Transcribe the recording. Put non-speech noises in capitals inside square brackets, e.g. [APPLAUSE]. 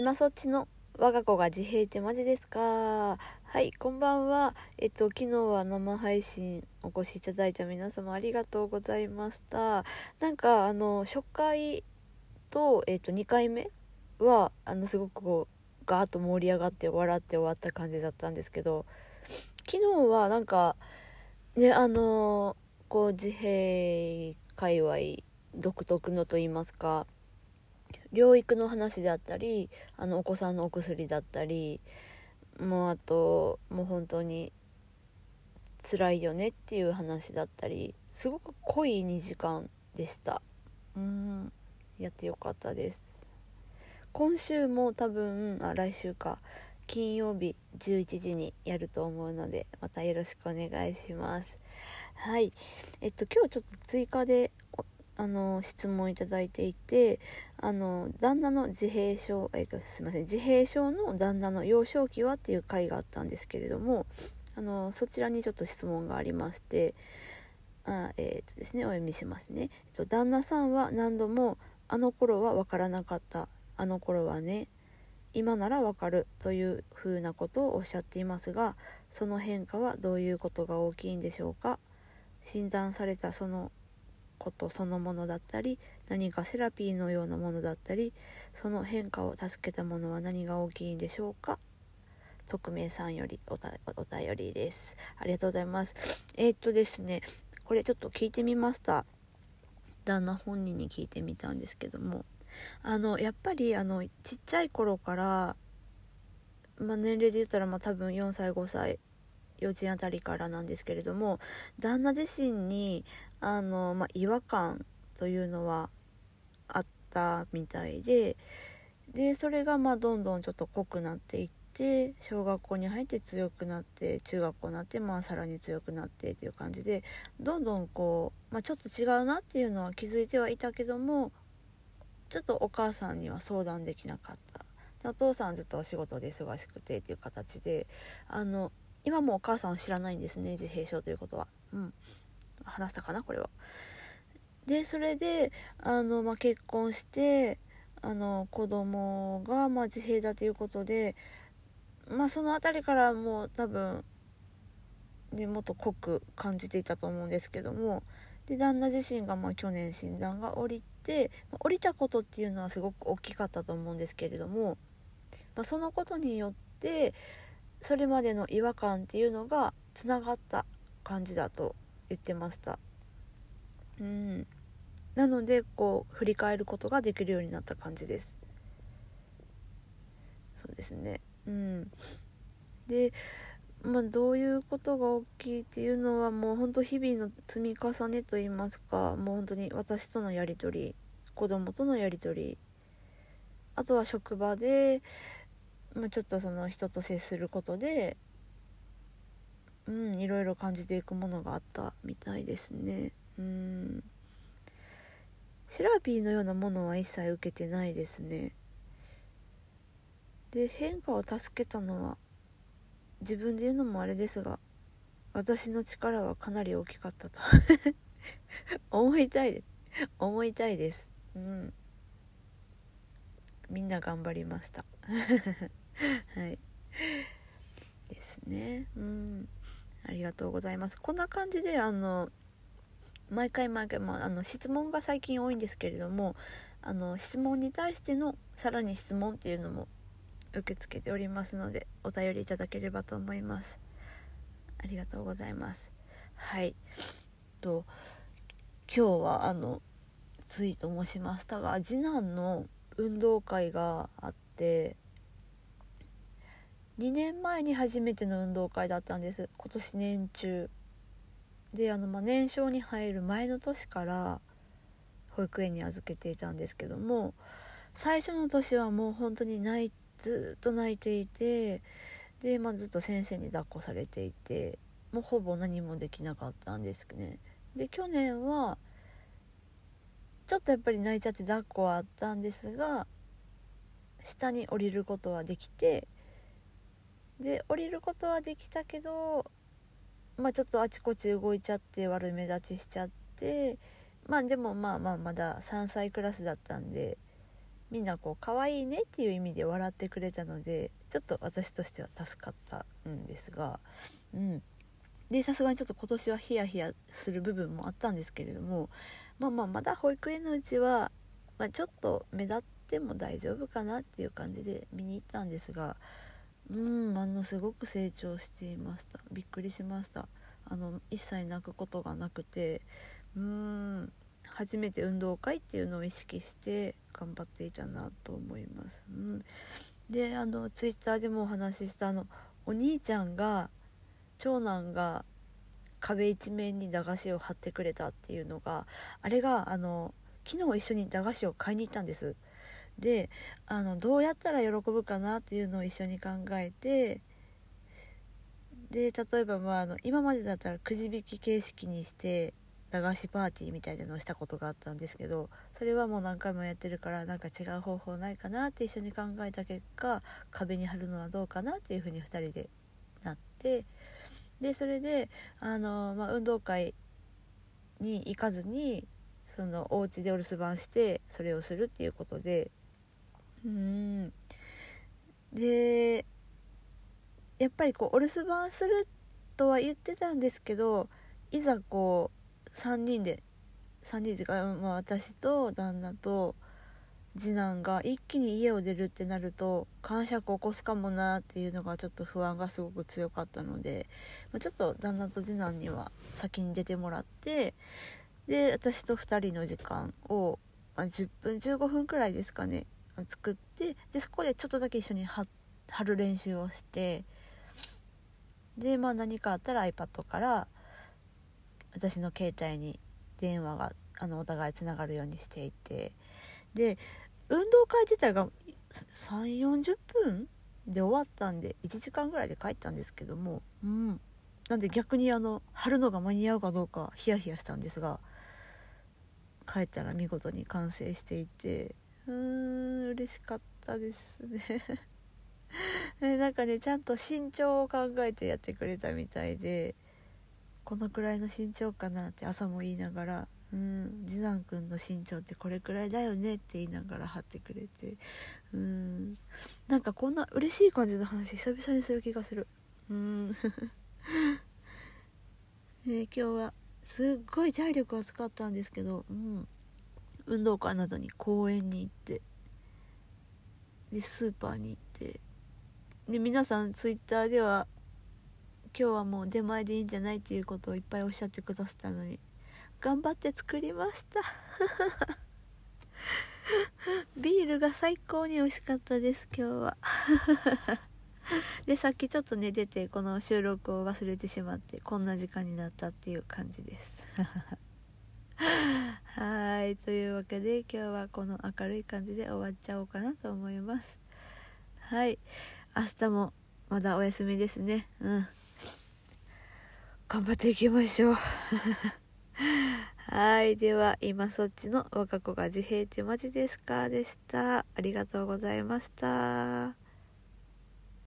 今そっちの我が子が自閉ってマジですか？はいこんばんは。えっと昨日は生配信お越しいただいた皆様ありがとうございました。なんかあの初回とえっと2回目はあのすごくこうガーッと盛り上がって笑って終わった感じだったんですけど昨日はなんかねあのこう自閉界隈独特のと言いますか療育の話であったりあのお子さんのお薬だったりもうあともう本当に辛いよねっていう話だったりすごく濃い2時間でした。うん。やってよかったです。今週も多分あ来週か金曜日11時にやると思うのでまたよろしくお願いします。はい。えっと今日ちょっと追加であの質問いただいていてあの旦那の自閉症、えっと、すいません自閉症の旦那の幼少期はっていう回があったんですけれどもあのそちらにちょっと質問がありましてあえっ、とですねお読みしますね、えっと、旦那さんは何度も「あの頃は分からなかったあの頃はね今ならわかるというふうなことをおっしゃっていますがその変化はどういうことが大きいんでしょうか？診断されたそのことそのものだったり何かセラピーのようなものだったりその変化を助けたものは何が大きいんでしょうか？匿名さんよりお便りです。ありがとうございます。えー、っとですねこれちょっと聞いてみました。旦那本人に聞いてみたんですけども。あのやっぱりあのちっちゃい頃から、まあ、年齢で言ったらまあ多分4歳5歳幼稚園あたりからなんですけれども旦那自身にあの、まあ、違和感というのはあったみたいででそれがまあどんどんちょっと濃くなっていって小学校に入って強くなって中学校になってまあさらに強くなってっていう感じでどんどんこう、まあ、ちょっと違うなっていうのは気づいてはいたけどもちょっとお母さんには相談できなかった。お父さんずっとお仕事で忙しくてっていう形であの今もお母さんは知らないんですね自閉症ということは。うん。話したかなこれは。でそれであの、まあ、結婚してあの子供がまあ自閉だということでまあその辺りからもう多分でもっと濃く感じていたと思うんですけども。で旦那自身がまあ去年診断が下りて降りたことっていうのはすごく大きかったと思うんですけれども、まあ、そのことによってそれまでの違和感っていうのがつながった感じだと言ってました。うん。なのでこう振り返ることができるようになった感じです。そうですね。うん。でまあ、どういうことが大きいっていうのはもうほんと日々の積み重ねと言いますかもう本当に私とのやり取り子供とのやり取りあとは職場でまあ、ちょっとその人と接することでうんいろいろ感じていくものがあったみたいですね。うん。セラピーのようなものは一切受けてないですね。で変化を助けたのは自分で言うのもあれですが私の力はかなり大きかったと。[LAUGHS] 思いたいです思いたいです。うん。みんな頑張りました。はい。ですね。うん。ありがとうございます。こんな感じであの毎回毎回、まあ、あの質問が最近多いんですけれどもあの質問に対してのさらに質問っていうのも受け付けておりますのでお便りいただければと思います。ありがとうございます。はい。と今日はあのツイートもしましたが次男の運動会があって2年前に初めての運動会だったんです。今年年中。であの、まあ、年少に入る前の年から保育園に預けていたんですけども最初の年はもう本当に泣いずっと泣いていてで、まあ、ずっと先生に抱っこされていてもうほぼ何もできなかったんですね。で去年はちょっとやっぱり泣いちゃって抱っこはあったんですが下に降りることはできてで降りることはできたけどまあちょっとあちこち動いちゃって悪目立ちしちゃってまあでもまあまあまだ3歳クラスだったんでみんなこう可愛いねっていう意味で笑ってくれたのでちょっと私としては助かったんですがうん。でさすがにちょっと今年はヒヤヒヤする部分もあったんですけれどもまあまあまだ保育園のうちは、まあ、ちょっと目立っても大丈夫かなっていう感じで見に行ったんですがうん。あのすごく成長していましたびっくりしましたあの一切泣くことがなくてうーん初めて運動会っていうのを意識して頑張っていたなと思います。うん、であのツイッターでもお話ししたあのお兄ちゃんが長男が壁一面に駄菓子を貼ってくれたっていうのがあれがあの昨日一緒に駄菓子を買いに行ったんです。であのどうやったら喜ぶかなっていうのを一緒に考えてで例えば、まあ、あの今までだったらくじ引き形式にして駄菓子パーティーみたいなのをしたことがあったんですけどそれはもう何回もやってるからなんか違う方法ないかなって一緒に考えた結果壁に貼るのはどうかなっていうふうに2人でなってでそれであの、まあ、運動会に行かずにそのお家でお留守番してそれをするっていうことでうん。でやっぱりこうお留守番するとは言ってたんですけどいざこう3人で3人っていうか、まあ、私と旦那と次男が一気に家を出るってなると感触起こすかもなっていうのがちょっと不安がすごく強かったので、まあ、ちょっと旦那と次男には先に出てもらってで私と2人の時間を、まあ、10分15分くらいですかね。作ってでそこでちょっとだけ一緒に貼る練習をしてでまあ何かあったら iPad から私の携帯に電話があのお互いつながるようにしていてで運動会自体が3 4 0分で終わったんで1時間ぐらいで帰ったんですけどもうん。なんで逆にあの貼るのが間に合うかどうかヒヤヒヤしたんですが帰ったら見事に完成していてうーん嬉しかったですね。[LAUGHS] なんかねちゃんと身長を考えてやってくれたみたいでこのくらいの身長かなって朝も言いながらうん次男くんの身長ってこれくらいだよねって言いながら貼ってくれてうん。なんかこんな嬉しい感じの話久々にする気がする。うん。ね、[LAUGHS] 今日はすっごい体力は使ったんですけど、うん、運動会などに公園に行ってでスーパーに行ってで皆さんツイッターでは今日はもう出前でいいんじゃないっていうことをいっぱいおっしゃってくださったのに頑張って作りました。[LAUGHS] ビールが最高に美味しかったです今日は。[LAUGHS] でさっきちょっと寝ててこの収録を忘れてしまってこんな時間になったっていう感じです。[LAUGHS] はいというわけで今日はこの明るい感じで終わっちゃおうかなと思いますはい明日もまだお休みですねうん頑張っていきましょう [LAUGHS] はい。では、今そっちの若子が自閉ってマジですか？でした。ありがとうございました。